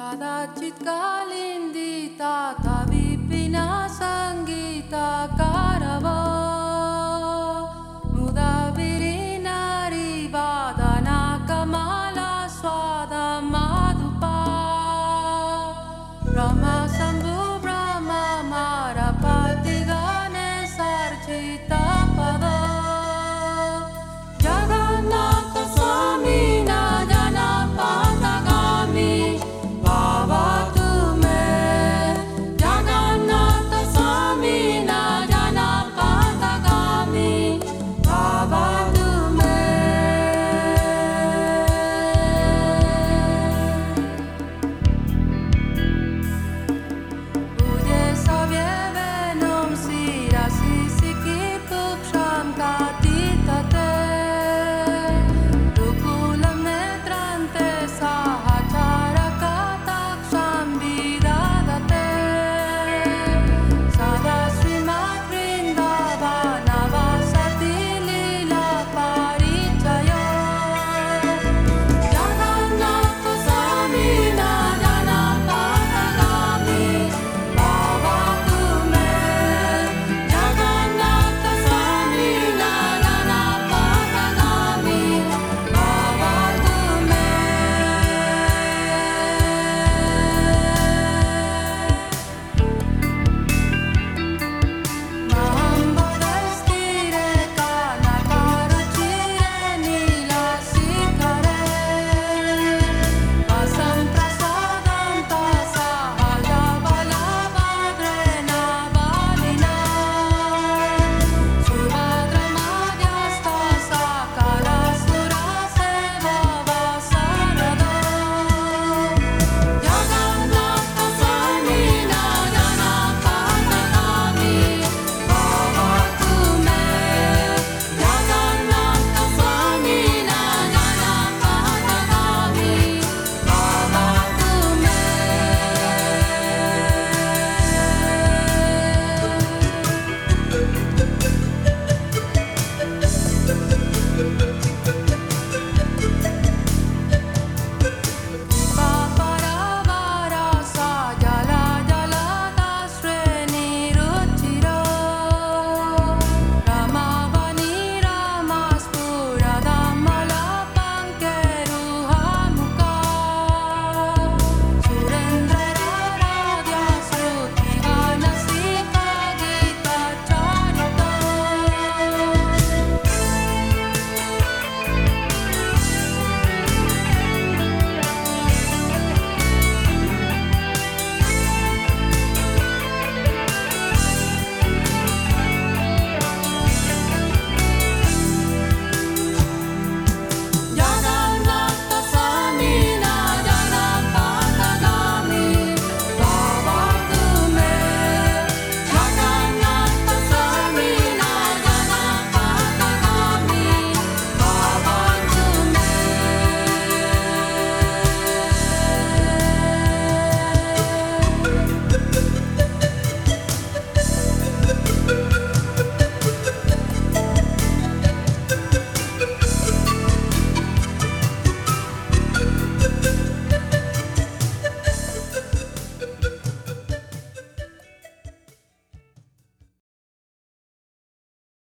कदाचित् कालीन् दीता कविपिना सङ्गीता